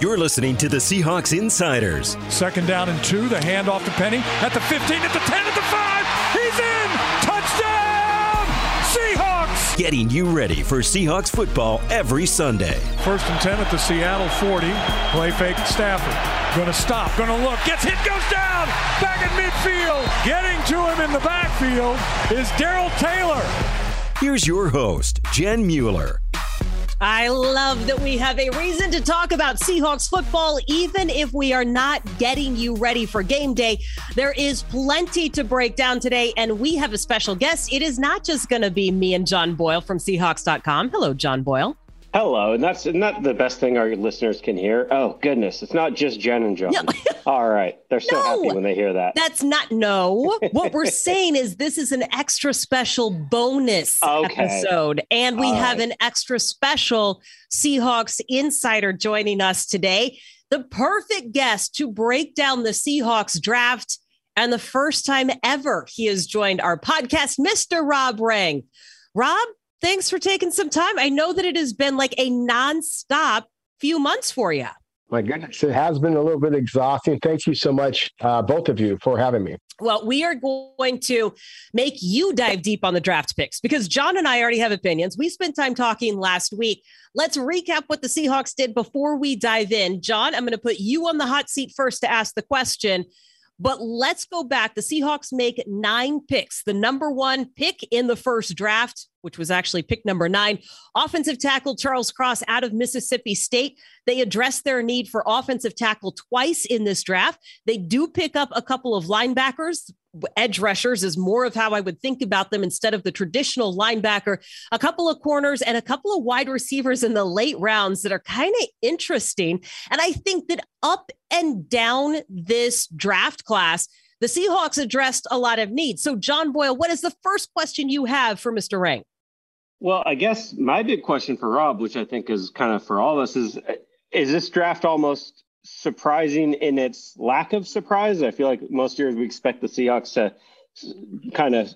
You're listening to the Seahawks Insiders. Second down and two. The handoff to Penny at the 15, at the 10, at the 5. He's in! Touchdown! Seahawks! Getting you ready for Seahawks football every Sunday. First and 10 at the Seattle 40. Play fake Stafford. Gonna stop, gonna look, gets hit, goes down! Back at midfield! Getting to him in the backfield is Darrell Taylor. Here's your host, Jen Mueller. I love that we have a reason to talk about Seahawks football, even if we are not getting you ready for game day. There is plenty to break down today, and we have a special guest. It is not just going to be me and John Boyle from Seahawks.com. Hello, John Boyle. Hello, and that's not the best thing our listeners can hear. Oh goodness, it's not just Jen and John. No. All right, they're so no, happy when they hear that. That's not no. what we're saying is this is an extra special bonus okay. episode, and we All have right. an extra special Seahawks insider joining us today. The perfect guest to break down the Seahawks draft, and the first time ever he has joined our podcast, Mr. Rob Rang. Rob, thanks for taking some time. I know that it has been like a nonstop few months for you. My goodness, it has been a little bit exhausting. Thank you so much, uh, both of you, for having me. Well, we are going to make you dive deep on the draft picks because John and I already have opinions. We spent time talking last week. Let's recap what the Seahawks did before we dive in. John, I'm going to put you on the hot seat first to ask the question. But let's go back. The Seahawks make nine picks. The number one pick in the first draft, which was actually pick number nine, offensive tackle Charles Cross out of Mississippi State. They addressed their need for offensive tackle twice in this draft. They do pick up a couple of linebackers edge rushers is more of how I would think about them instead of the traditional linebacker. A couple of corners and a couple of wide receivers in the late rounds that are kind of interesting. And I think that up and down this draft class, the Seahawks addressed a lot of needs. So, John Boyle, what is the first question you have for Mr. Rang? Well, I guess my big question for Rob, which I think is kind of for all of us, is is this draft almost surprising in its lack of surprise. I feel like most years we expect the Seahawks to kind of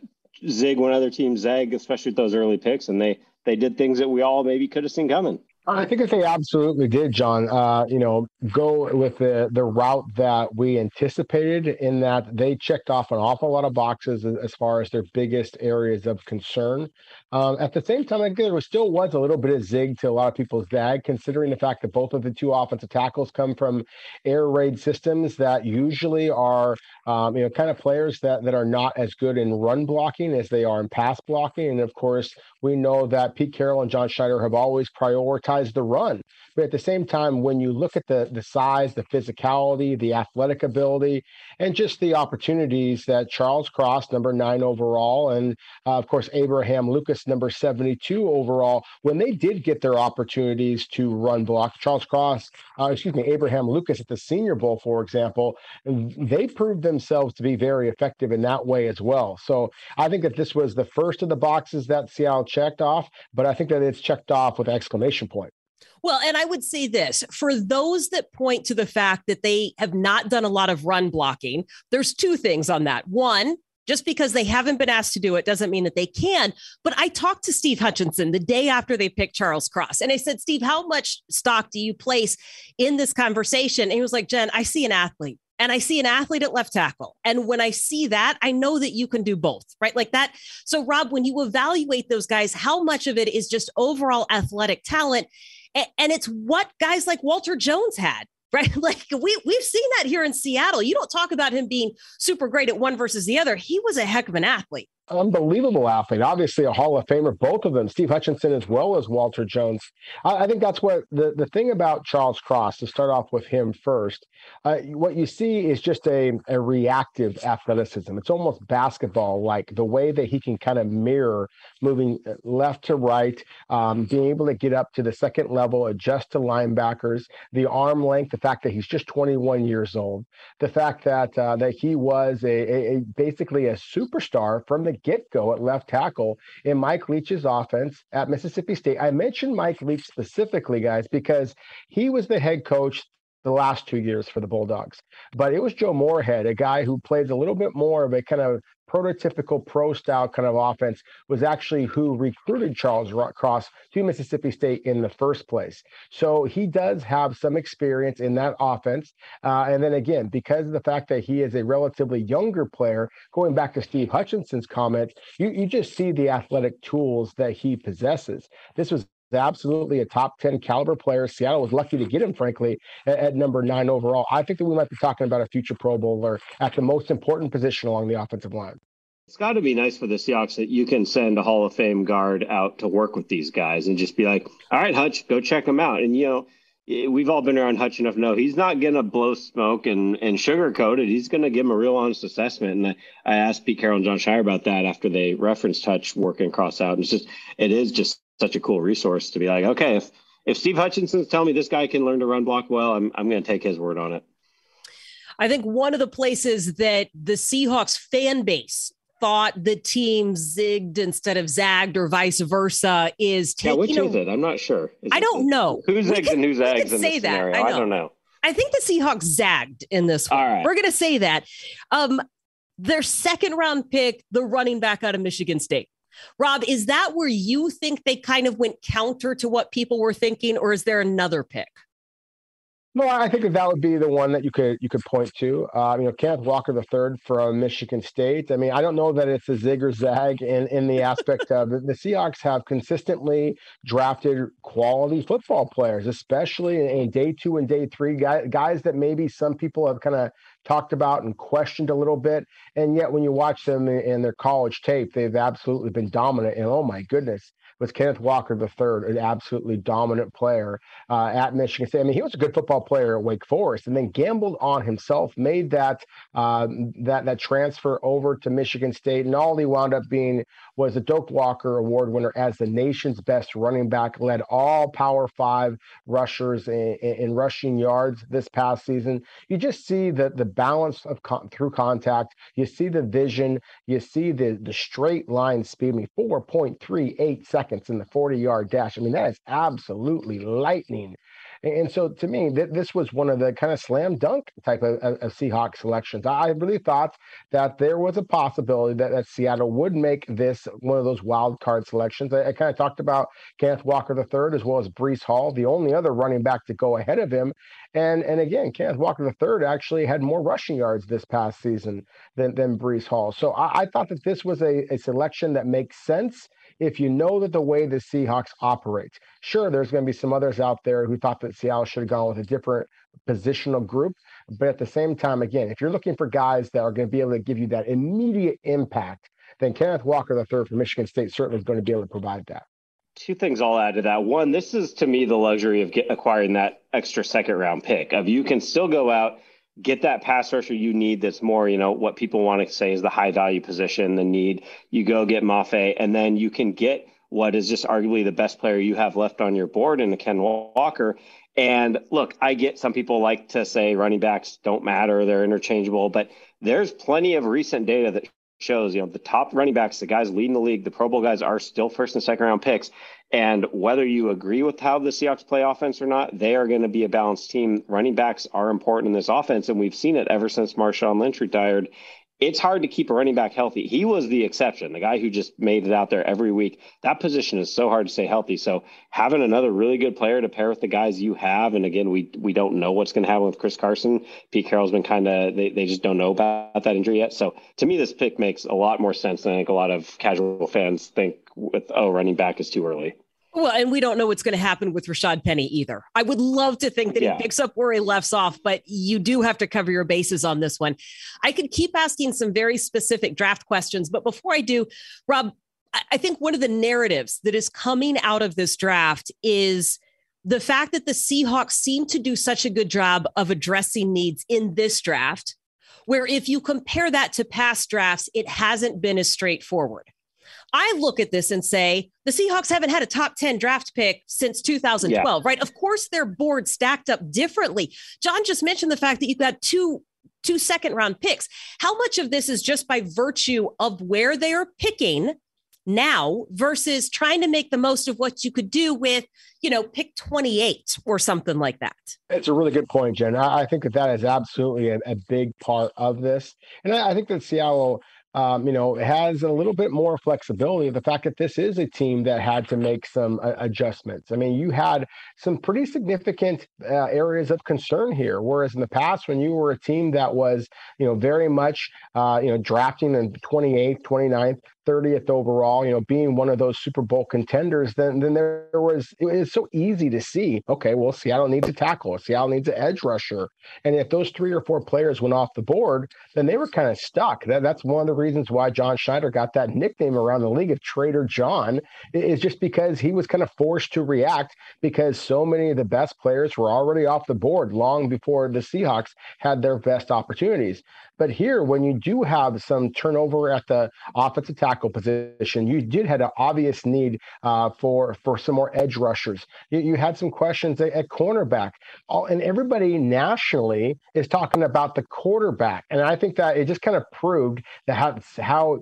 zig when other teams zag, especially with those early picks, and they they did things that we all maybe could have seen coming. I think that they absolutely did, John. Uh, you know, go with the the route that we anticipated in that they checked off an awful lot of boxes as far as their biggest areas of concern. Um, at the same time, I think there was, still was a little bit of zig to a lot of people's zag, considering the fact that both of the two offensive tackles come from air raid systems that usually are, um, you know, kind of players that that are not as good in run blocking as they are in pass blocking. And of course, we know that Pete Carroll and John Schneider have always prioritized the run. But at the same time, when you look at the the size, the physicality, the athletic ability, and just the opportunities that Charles Cross, number nine overall, and uh, of course Abraham Lucas, number seventy-two overall, when they did get their opportunities to run block, Charles Cross, uh, excuse me, Abraham Lucas at the Senior Bowl, for example, they proved themselves to be very effective in that way as well. So I think that this was the first of the boxes that Seattle checked off, but I think that it's checked off with exclamation point. Well, and I would say this for those that point to the fact that they have not done a lot of run blocking, there's two things on that. One, just because they haven't been asked to do it doesn't mean that they can. But I talked to Steve Hutchinson the day after they picked Charles Cross, and I said, Steve, how much stock do you place in this conversation? And he was like, Jen, I see an athlete and I see an athlete at left tackle. And when I see that, I know that you can do both, right? Like that. So, Rob, when you evaluate those guys, how much of it is just overall athletic talent? And it's what guys like Walter Jones had, right? Like we we've seen that here in Seattle. You don't talk about him being super great at one versus the other. He was a heck of an athlete unbelievable athlete, obviously a Hall of Famer, both of them, Steve Hutchinson as well as Walter Jones. I, I think that's what the, the thing about Charles Cross, to start off with him first, uh, what you see is just a, a reactive athleticism. It's almost basketball like the way that he can kind of mirror moving uh, left to right, um, being able to get up to the second level, adjust to linebackers, the arm length, the fact that he's just 21 years old, the fact that uh, that he was a, a, a basically a superstar from the get go at left tackle in Mike Leach's offense at Mississippi State. I mentioned Mike Leach specifically, guys, because he was the head coach the last two years for the Bulldogs. But it was Joe Moorhead, a guy who plays a little bit more of a kind of prototypical pro style kind of offense, was actually who recruited Charles Cross to Mississippi State in the first place. So he does have some experience in that offense. Uh, and then again, because of the fact that he is a relatively younger player, going back to Steve Hutchinson's comments, you, you just see the athletic tools that he possesses. This was absolutely a top 10 caliber player. Seattle was lucky to get him, frankly, at, at, number nine overall. I think that we might be talking about a future Pro Bowler at the most important position along the offensive line. It's got to be nice for the Seahawks that you can send a Hall of Fame guard out to work with these guys and just be like, all right, Hutch, go check them out. And, you know, we've all been around Hutch enough know he's not going to blow smoke and, and sugarcoat it. He's going to give him a real honest assessment. And I, I asked Pete Carroll and John Schneider about that after they referenced Hutch working Cross out. And it's just, it is just such a cool resource to be like, okay, if if Steve Hutchinson's telling me this guy can learn to run block well, I'm I'm going to take his word on it. I think one of the places that the Seahawks fan base thought the team zigged instead of zagged or vice versa is taking. Yeah, which is it? I'm not sure. Is I don't know. Who zigs and who zags in say this that. I, I, don't know. I think the Seahawks zagged in this one. All right. We're going to say that. Um, their second round pick, the running back out of Michigan State. Rob, is that where you think they kind of went counter to what people were thinking, or is there another pick? No, I think that would be the one that you could you could point to. Uh, you know, Kenneth Walker the third from Michigan State. I mean, I don't know that it's a zig or zag in in the aspect of the, Seahawks have consistently drafted quality football players, especially in, in day two and day three guys, guys that maybe some people have kind of talked about and questioned a little bit. And yet, when you watch them in their college tape, they've absolutely been dominant. And oh my goodness, was Kenneth Walker III, an absolutely dominant player uh, at Michigan State. I mean, he was a good football player at Wake Forest, and then gambled on himself, made that uh, that that transfer over to Michigan State, and all he wound up being was a Doak Walker Award winner as the nation's best running back, led all Power Five rushers in, in rushing yards this past season. You just see the the balance of con- through contact. You see the vision. You see the the straight line speed. I mean, four point three eight seconds in the forty yard dash. I mean, that is absolutely lightning. And so to me, th- this was one of the kind of slam dunk type of, of, of Seahawks selections. I really thought that there was a possibility that, that Seattle would make this one of those wild card selections. I, I kind of talked about Kenneth Walker III as well as Breece Hall, the only other running back to go ahead of him. And and again, Kenneth Walker III actually had more rushing yards this past season than, than Breece Hall. So I, I thought that this was a, a selection that makes sense if you know that the way the Seahawks operate. Sure, there's going to be some others out there who thought that Seattle should have gone with a different positional group. But at the same time, again, if you're looking for guys that are going to be able to give you that immediate impact, then Kenneth Walker III from Michigan State certainly is going to be able to provide that. Two things I'll add to that. One, this is to me the luxury of get, acquiring that extra second round pick. Of you can still go out get that pass rusher you need that's more, you know, what people want to say is the high value position, the need. You go get Mafe, and then you can get what is just arguably the best player you have left on your board in Ken Walker. And look, I get some people like to say running backs don't matter, they're interchangeable, but there's plenty of recent data that shows, you know, the top running backs, the guys leading the league, the Pro Bowl guys are still first and second round picks. And whether you agree with how the Seahawks play offense or not, they are going to be a balanced team. Running backs are important in this offense, and we've seen it ever since Marshawn Lynch retired it's hard to keep a running back healthy. He was the exception, the guy who just made it out there every week. That position is so hard to stay healthy. So having another really good player to pair with the guys you have, and again, we we don't know what's going to happen with Chris Carson. Pete Carroll's been kind of they, they just don't know about that injury yet. So to me, this pick makes a lot more sense than I think a lot of casual fans think. With oh, running back is too early. Well, and we don't know what's going to happen with Rashaad Penny either. I would love to think that yeah. he picks up where he left off, but you do have to cover your bases on this one. I could keep asking some very specific draft questions, but before I do, Rob, I think one of the narratives that is coming out of this draft is the fact that the Seahawks seem to do such a good job of addressing needs in this draft, where if you compare that to past drafts, it hasn't been as straightforward. I look at this and say the Seahawks haven't had a top 10 draft pick since 2012, yeah. right? Of course, their board stacked up differently. John just mentioned the fact that you've got two two second round picks. How much of this is just by virtue of where they are picking now versus trying to make the most of what you could do with, you know, pick 28 or something like that? It's a really good point, Jen. I, think that that is absolutely a, a big part of this. And I, I think that Seattle um, you know, has a little bit more flexibility. The fact that this is a team that had to make some uh, adjustments. I mean, you had some pretty significant uh, areas of concern here, whereas in the past, when you were a team that was, you know, very much, uh, you know, drafting in 28th, 29th, 30th overall, you know, being one of those Super Bowl contenders, then then there was it was so easy to see, okay, well, Seattle needs a tackle, Seattle needs an edge rusher. And if those three or four players went off the board, then they were kind of stuck. That, that's one of the reasons why John Schneider got that nickname around the league of Trader John, is just because he was kind of forced to react because so many of the best players were already off the board long before the Seahawks had their best opportunities. But here, when you do have some turnover at the offensive tackle position, you did have an obvious need uh, for for some more edge rushers. You, you had some questions at, at cornerback, All, and everybody nationally is talking about the quarterback, and I think that it just kind of proved that how, how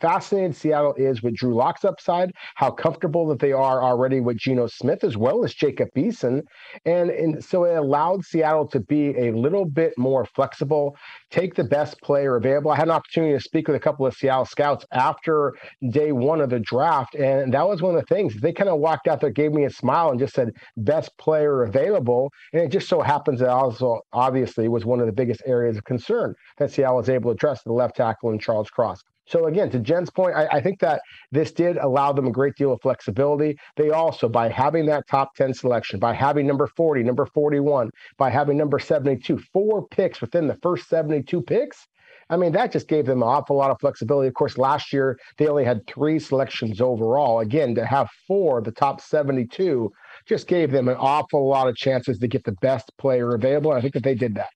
fascinated Seattle is with Drew Lock's upside, how comfortable that they are already with Geno Smith as well as Jacob Eason. And, and so it allowed Seattle to be a little bit more flexible, take the best player available. I had an opportunity to speak with a couple of Seattle scouts after day one of the draft. And that was one of the things they kind of walked out there, gave me a smile and just said, best player available. And it just so happens that also obviously was one of the biggest areas of concern that Seattle was able to address the left tackle in Charles Cross. So again, to Jen's point, I, I, think that this did allow them a great deal of flexibility. They also, by having that top 10 selection, by having number 40, number 41, by having number 72, four picks within the first 72 picks, I mean, that just gave them an awful lot of flexibility. Of course, last year they only had three selections overall. Again, to have four of the top 72 just gave them an awful lot of chances to get the best player available. I think that they did that.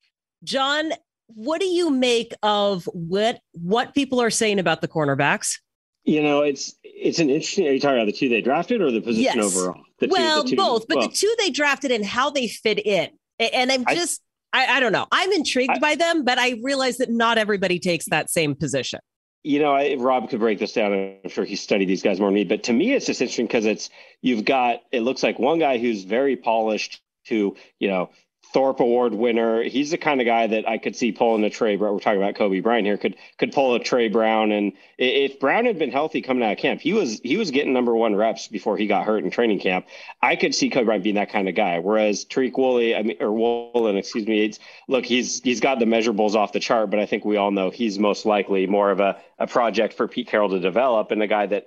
John, what do you make of what what people are saying about the cornerbacks? You know, it's it's an interesting. Are you talking about the two they drafted or the position yes. overall? The well, two, two, both, but well, the two they drafted and how they fit in. And I'm just, I, I, I don't know. I'm intrigued I, by them, but I realize that not everybody takes that same position. You know, I, Rob could break this down. I'm sure he studied these guys more than me. But to me, it's just interesting because it's you've got. It looks like one guy who's very polished, who you know Thorpe Award winner. He's the kind of guy that I could see pulling a Trey. Brown. We're talking about Coby Bryant here. Could could pull a Tre Brown, and if Brown had been healthy coming out of camp, he was he was getting number one reps before he got hurt in training camp. I could see Coby Bryant being that kind of guy. Whereas Tariq Woolley, I mean, or Woolen, excuse me, look he's he's got the measurables off the chart, but I think we all know he's most likely more of a a project for Pete Carroll to develop, and a guy that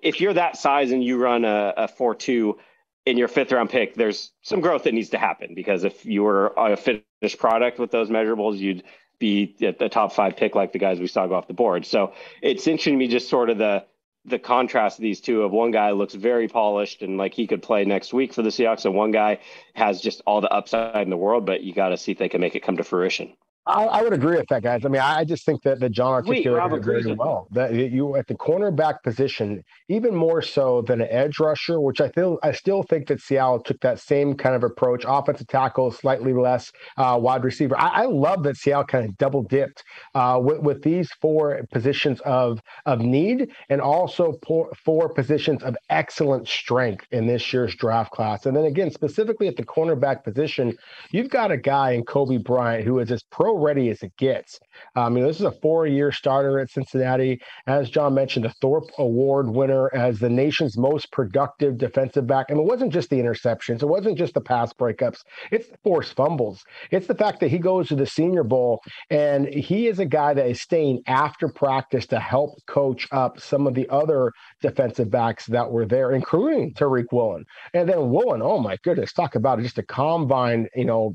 if you're that size and you run a, a four two in your fifth round pick, there's some growth that needs to happen because if you were a finished product with those measurables, you'd be at the top five pick like the guys we saw go off the board. So it's interesting to me just sort of the the contrast of these two of one guy looks very polished and like he could play next week for the Seahawks, and one guy has just all the upside in the world, but you got to see if they can make it come to fruition. I, I, would agree with that, guys. I mean, I just think that, that John articulated Wait, very well. That you at the cornerback position, even more so than an edge rusher, which I feel I still think that Seattle took that same kind of approach. Offensive tackle, slightly less uh, wide receiver. I, I, love that Seattle kind of double dipped uh, with, with these four positions of of need and also four, four positions of excellent strength in this year's draft class. And then again, specifically at the cornerback position, you've got a guy in Coby Bryant who is as pro ready as it gets. Um, you know, this is a four-year starter at Cincinnati. As John mentioned, the Thorpe Award winner as the nation's most productive defensive back. And it wasn't just the interceptions. It wasn't just the pass breakups. It's the forced fumbles. It's the fact that he goes to the Senior Bowl and he is a guy that is staying after practice to help coach up some of the other defensive backs that were there, including Tariq Woolen. And then Woolen, oh my goodness, talk about just a combine, you know,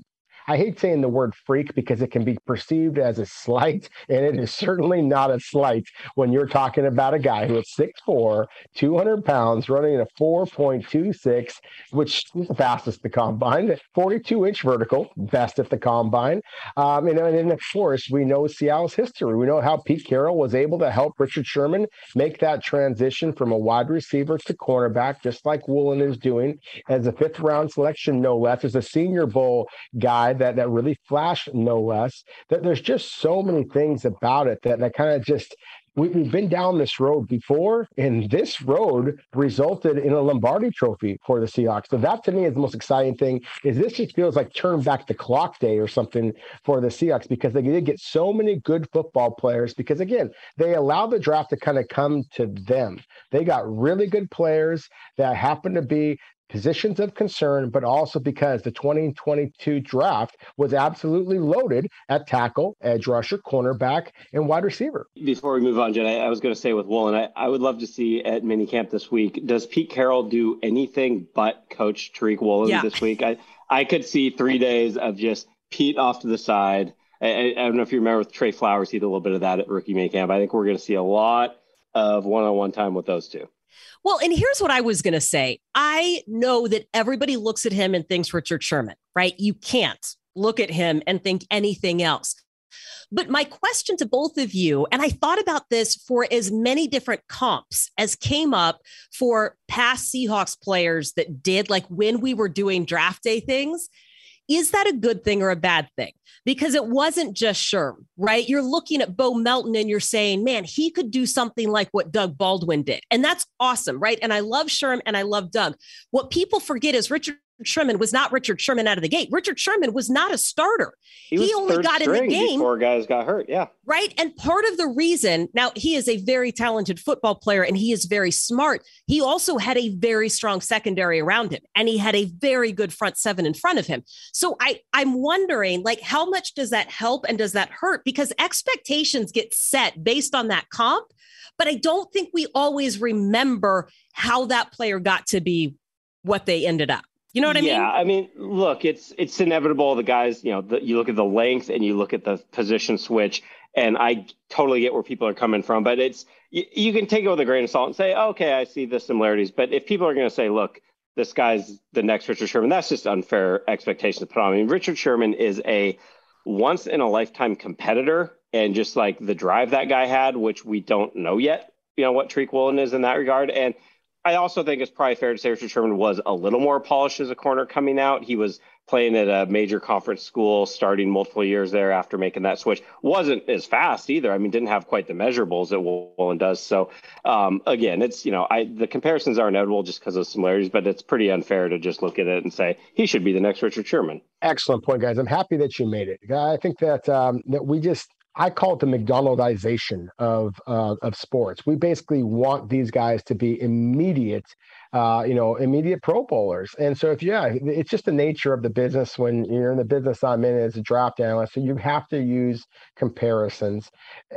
I hate saying the word freak because it can be perceived as a slight, and it is certainly not a slight when you're talking about a guy who is 6'4, 200 pounds, running a 4.26, which is the fastest the combine, 42 inch vertical, best at the combine. Um, and, and of course, we know Seattle's history. We know how Pete Carroll was able to help Richard Sherman make that transition from a wide receiver to cornerback, just like Woolen is doing as a fifth round selection, no less, as a Senior Bowl guy that that really flashed no less. That there's just so many things about it that that kind of just we, have been down this road before, and this road resulted in a Lombardi trophy for the Seahawks. So that to me is the most exciting thing is this just feels like turn back the clock day or something for the Seahawks because they did get so many good football players because again, they allowed the draft to kind of come to them. They got really good players that happen to be positions of concern, but also because the 2022 draft was absolutely loaded at tackle, edge rusher, cornerback, and wide receiver. Before we move on, Jen, I, I was going to say with Woolen, I, I, would love to see at minicamp this week, does Pete Carroll do anything but coach Tariq Woolen yeah. this week? I, I could see three days of just Pete off to the side. I, I don't know if you remember with Tre Flowers, he did a little bit of that at rookie minicamp. I think we're going to see a lot of one-on-one time with those two. Well, and here's what I was going to say. I know that everybody looks at him and thinks Richard Sherman, right? You can't look at him and think anything else. But my question to both of you, and I thought about this for as many different comps as came up for past Seahawks players that did, like when we were doing draft day things, is that a good thing or a bad thing? Because it wasn't just Sherm, right? You're looking at Bo Melton and you're saying, man, he could do something like what Doug Baldwin did. And that's awesome, right? And I love Sherm and I love Doug. What people forget is Richard Sherman was not Richard Sherman out of the gate. Richard Sherman was not a starter. He, he only got in the game before guys got hurt. Yeah. Right. And part of the reason now he is a very talented football player and he is very smart. He also had a very strong secondary around him and he had a very good front seven in front of him. So I, I'm wondering like how much does that help and does that hurt? Because expectations get set based on that comp. But I don't think we always remember how that player got to be what they ended up. You know what I mean? Yeah, I mean, look, it's it's inevitable. The guys, you know, the, you look at the length and you look at the position switch, and I totally get where people are coming from. But it's you, you can take it with a grain of salt and say, okay, I see the similarities. But if people are going to say, look, this guy's the next Richard Sherman, that's just unfair expectations to put on. I mean, Richard Sherman is a once in a lifetime competitor, and just like the drive that guy had, which we don't know yet, you know, what Tariq Woolen is in that regard, and I also think it's probably fair to say Richard Sherman was a little more polished as a corner coming out. He was playing at a major conference school, starting multiple years there after making that switch. wasn't as fast either. I mean, didn't have quite the measurables that Woolen does. So um, again, it's you know, I the comparisons are inevitable just because of similarities, but it's pretty unfair to just look at it and say he should be the next Richard Sherman. Excellent point, guys. I'm happy that you made it. I think that um, that we just I call it the McDonaldization of uh, of sports. We basically want these guys to be immediate uh, you know, immediate Pro Bowlers. And so, if yeah, it's just the nature of the business when you're in the business I'm in as a draft analyst. So you have to use comparisons.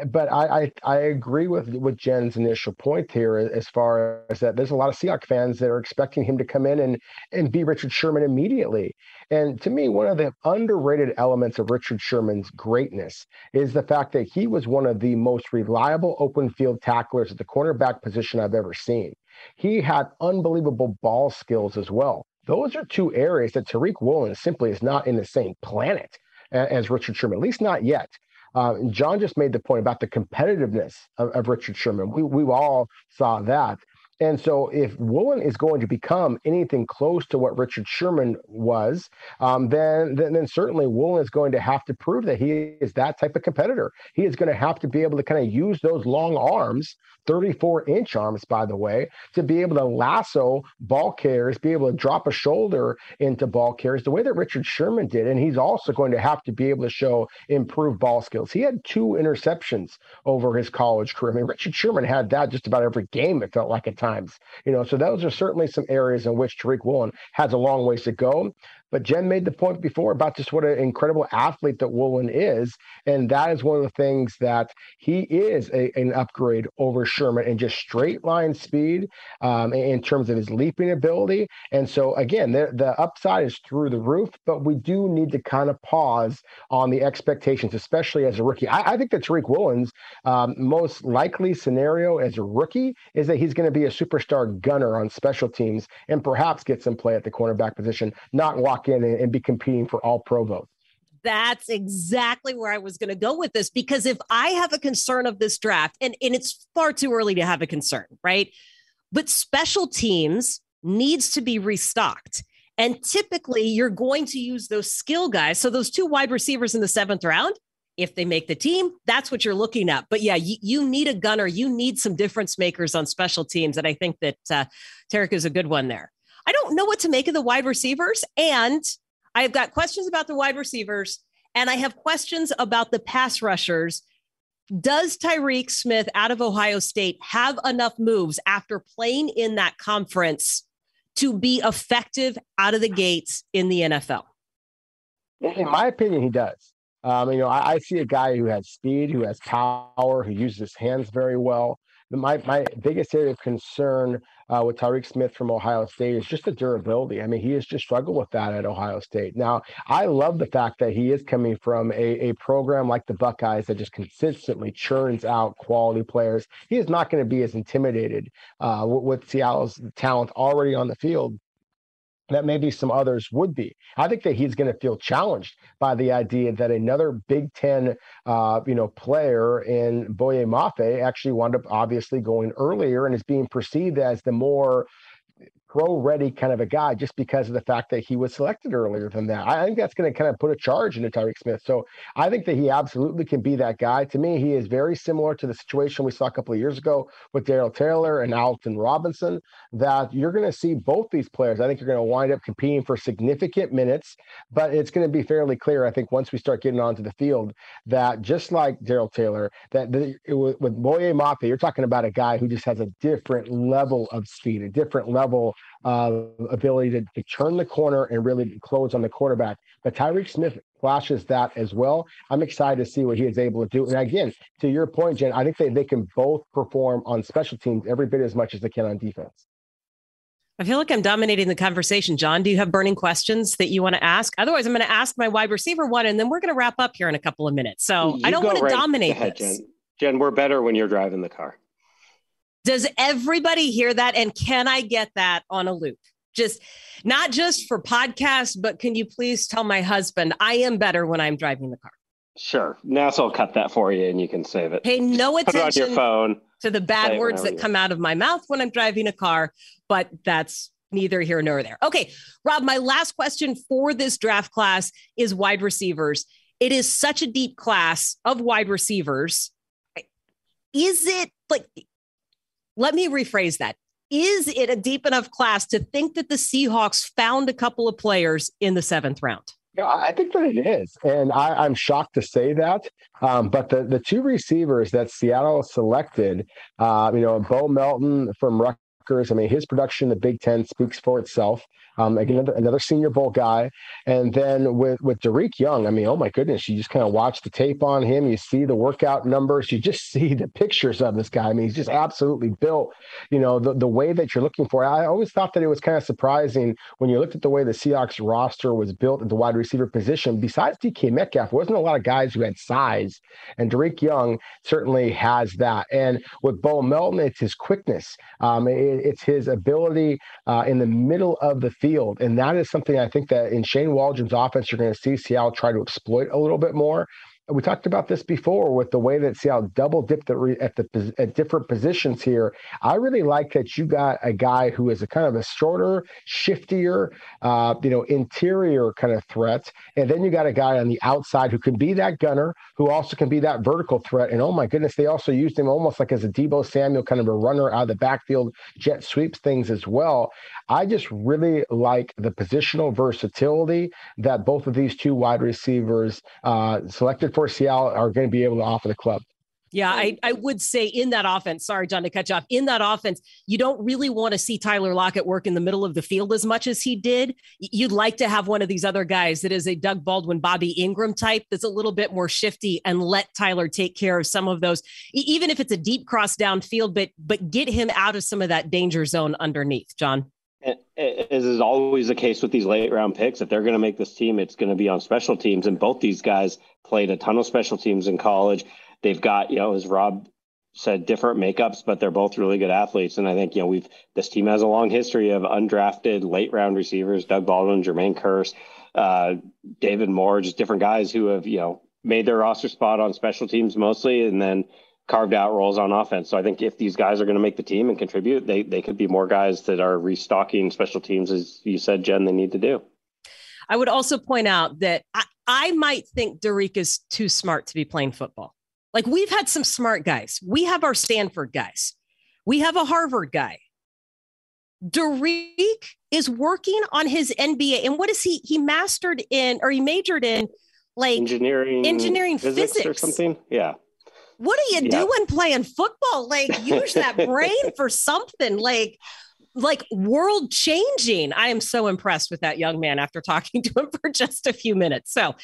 But I I, I agree with with Jen's initial point here as far as that there's a lot of Seahawks fans that are expecting him to come in and and be Richard Sherman immediately. And to me, one of the underrated elements of Richard Sherman's greatness is the fact that he was one of the most reliable open field tacklers at the cornerback position I've ever seen. He had unbelievable ball skills as well. Those are two areas that Tariq Woolen simply is not in the same planet as Richard Sherman, at least not yet. Uh, John just made the point about the competitiveness of, of Richard Sherman. We we all saw that. And so, if Woolen is going to become anything close to what Richard Sherman was, um, then, then, then certainly Woolen is going to have to prove that he is that type of competitor. He is going to have to be able to kind of use those long arms 34 inch arms, by the way, to be able to lasso ball carriers, be able to drop a shoulder into ball carriers the way that Richard Sherman did. And he's also going to have to be able to show improved ball skills. He had two interceptions over his college career. I mean, Richard Sherman had that just about every game, it felt like at times. You know, so those are certainly some areas in which Tariq Woolen has a long ways to go. But Jen made the point before about just what an incredible athlete that Woolen is. And that is one of the things that he is a, an upgrade over Sherman in just straight line speed um, in terms of his leaping ability. And so, again, the, the upside is through the roof, but we do need to kind of pause on the expectations, especially as a rookie. I, I think that Tariq Woolen's um, most likely scenario as a rookie is that he's going to be a superstar gunner on special teams and perhaps get some play at the cornerback position, not walk walk in and, and be competing for all pro votes. That's exactly where I was going to go with this because if I have a concern of this draft, and, and it's far too early to have a concern, right? But special teams needs to be restocked. And typically, you're going to use those skill guys. So, those two wide receivers in the seventh round, if they make the team, that's what you're looking at. But yeah, you, you need a gunner. You need some difference makers on special teams. And I think that uh, Tariq is a good one there. I don't know what to make of the wide receivers. And I've got questions about the wide receivers and I have questions about the pass rushers. Does Tyreke Smith out of Ohio State have enough moves after playing in that conference to be effective out of the gates in the NFL? In my opinion, he does. Um, you know, I, I, see a guy who has speed, who has power, who uses his hands very well. My my biggest area of concern uh, with Tyreke Smith from Ohio State is just the durability. I mean, he has just struggled with that at Ohio State. Now, I love the fact that he is coming from a, a program like the Buckeyes that just consistently churns out quality players. He is not going to be as intimidated uh, with, with Seattle's talent already on the field that maybe some others would be. I think that he's going to feel challenged by the idea that another Big Ten, uh, you know, player in Boye Mafe actually wound up obviously going earlier and is being perceived as the more pro ready kind of a guy just because of the fact that he was selected earlier than that. I think that's going to kind of put a charge into Tyreke Smith. So I think that he absolutely can be that guy. To me, he is very similar to the situation we saw a couple of years ago with Darrell Taylor and Alton Robinson, that you're going to see both these players. I think you're going to wind up competing for significant minutes, but it's going to be fairly clear, I think, once we start getting onto the field, that just like Darrell Taylor, that the, with, with Mafe, you're talking about a guy who just has a different level of speed, a different level uh, ability to, to turn the corner and really close on the quarterback. But Tyreke Smith flashes that as well. I'm excited to see what he is able to do. And again, to your point, Jen, I think they, they can both perform on special teams every bit as much as they can on defense. I feel like I'm dominating the conversation. John, do you have burning questions that you want to ask? Otherwise, I'm going to ask my wide receiver one, and then we're going to wrap up here in a couple of minutes. So you I don't want to right dominate ahead, this. Jen. Jen, we're better when you're driving the car. Does everybody hear that? And can I get that on a loop? Just not just for podcasts, but can you please tell my husband I am better when I'm driving the car? Sure. NASA will cut that for you and you can save it. Pay no attention on your phone, to the bad words that come out of my mouth when I'm driving a car, but that's neither here nor there. Okay, Rob, my last question for this draft class is wide receivers. It is such a deep class of wide receivers. Is it like let me rephrase that. Is it a deep enough class to think that the Seahawks found a couple of players in the seventh round? Yeah, I think that it is, and I, am shocked to say that. Um, but the the two receivers that Seattle selected, uh, you know, Bo Melton from Rutgers. I mean, his production in the Big Ten speaks for itself. Um, again, another, another, Senior Bowl guy, and then with with Dareke Young, I mean, oh my goodness, you just kind of watch the tape on him. You see the workout numbers. You just see the pictures of this guy. I mean, he's just absolutely built. You know, the the way that you're looking for. I always thought that it was kind of surprising when you looked at the way the Seahawks roster was built at the wide receiver position. Besides DK Metcalf, wasn't a lot of guys who had size, and Dareke Young certainly has that. And with Bo Melton, it's his quickness. Um, it, it's his ability uh, in the middle of the field. And that is something I think that in Shane Waldron's offense, you're going to see Seattle try to exploit a little bit more we talked about this before with the way that Seattle double dipped at the at different positions here. I really like that you got a guy who is a kind of a shorter, shiftier, uh, you know, interior kind of threat, and then you got a guy on the outside who can be that gunner, who also can be that vertical threat. And oh my goodness, they also used him almost like as a Deebo Samuel kind of a runner out of the backfield, jet sweeps things as well. I just really like the positional versatility that both of these two wide receivers uh, selected for Seattle are going to be able to offer the club. Yeah, I, I would say in that offense, sorry, John, to catch off, in that offense, you don't really want to see Tyler Lockett work in the middle of the field as much as he did. You'd like to have one of these other guys that is a Doug Baldwin, Bobby Engram type that's a little bit more shifty and let Tyler take care of some of those, even if it's a deep cross downfield, but but get him out of some of that danger zone underneath, John. As is always the case with these late round picks, if they're going to make this team, it's going to be on special teams. And both these guys played a ton of special teams in college. They've got, you know, as Rob said, different makeups, but they're both really good athletes. And I think, you know, we've this team has a long history of undrafted late round receivers, Doug Baldwin, Jermaine Kearse, uh, David Moore, just different guys who have, you know, made their roster spot on special teams mostly. And then carved out roles on offense. So I think if these guys are going to make the team and contribute, they they could be more guys that are restocking special teams, as you said, Jen. They need to do. I would also point out that I, I might think Dareke is too smart to be playing football. Like we've had some smart guys. We have our Stanford guys. We have a Harvard guy. Dareke is working on his MBA. And what is he? He mastered in or he majored in like engineering, engineering physics, physics. or something. Yeah. What are you yeah. doing playing football? Like use that brain for something. Like like world changing. I am so impressed with that young man after talking to him for just a few minutes. So,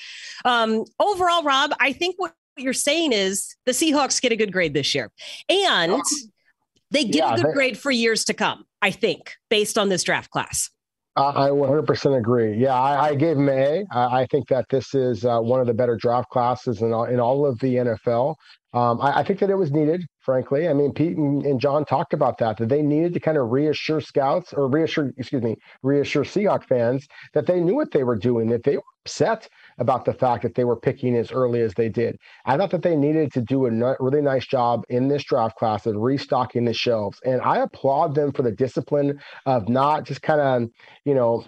um, overall, Rob, I think what you're saying is the Seahawks get a good grade this year and they get yeah, a good they, grade for years to come, I think, based on this draft class. I 100% agree. Yeah, I, I gave him an A. I, I think that this is uh, one of the better draft classes in all, in all of the NFL. Um, I, I, think that it was needed, frankly. I mean, Pete and, and, John talked about that, that they needed to kind of reassure scouts or reassure, excuse me, reassure Seahawk fans that they knew what they were doing, that they were upset about the fact that they were picking as early as they did. I thought that they needed to do a really nice job in this draft class of restocking the shelves. And I applaud them for the discipline of not just kind of, you know,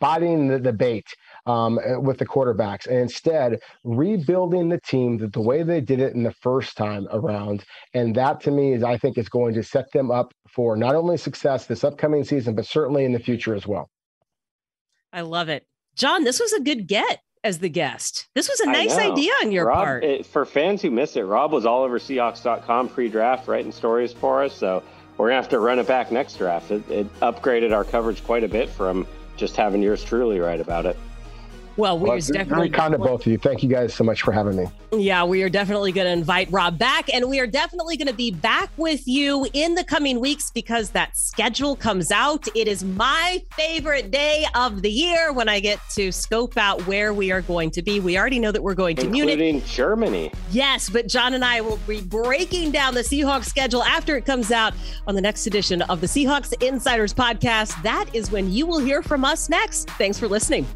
fighting the debate um, eh, with the quarterbacks and instead rebuilding the team the, the way they did it in the first time around. And that to me is, I think, is going to set them up for not only success this upcoming season, but certainly in the future as well. I love it. John, this was a good get as the guest. This was a nice idea on your Rob, part. It, for fans who missed it, Rob was all over Seahawks.com pre draft writing stories for us. So we're going to have to run it back next draft. It, it upgraded our coverage quite a bit from just having yours truly write about it. Well, we well, definitely kind of both of you. Thank you guys so much for having me. Yeah, we are definitely going to invite Rob back, and we are definitely going to be back with you in the coming weeks because that schedule comes out. It is my favorite day of the year when I get to scope out where we are going to be. We already know that we're going to Including Munich, Germany. Yes, but John and I will be breaking down the Seahawks schedule after it comes out on the next edition of the Seahawks Insiders podcast. That is when you will hear from us next. Thanks for listening.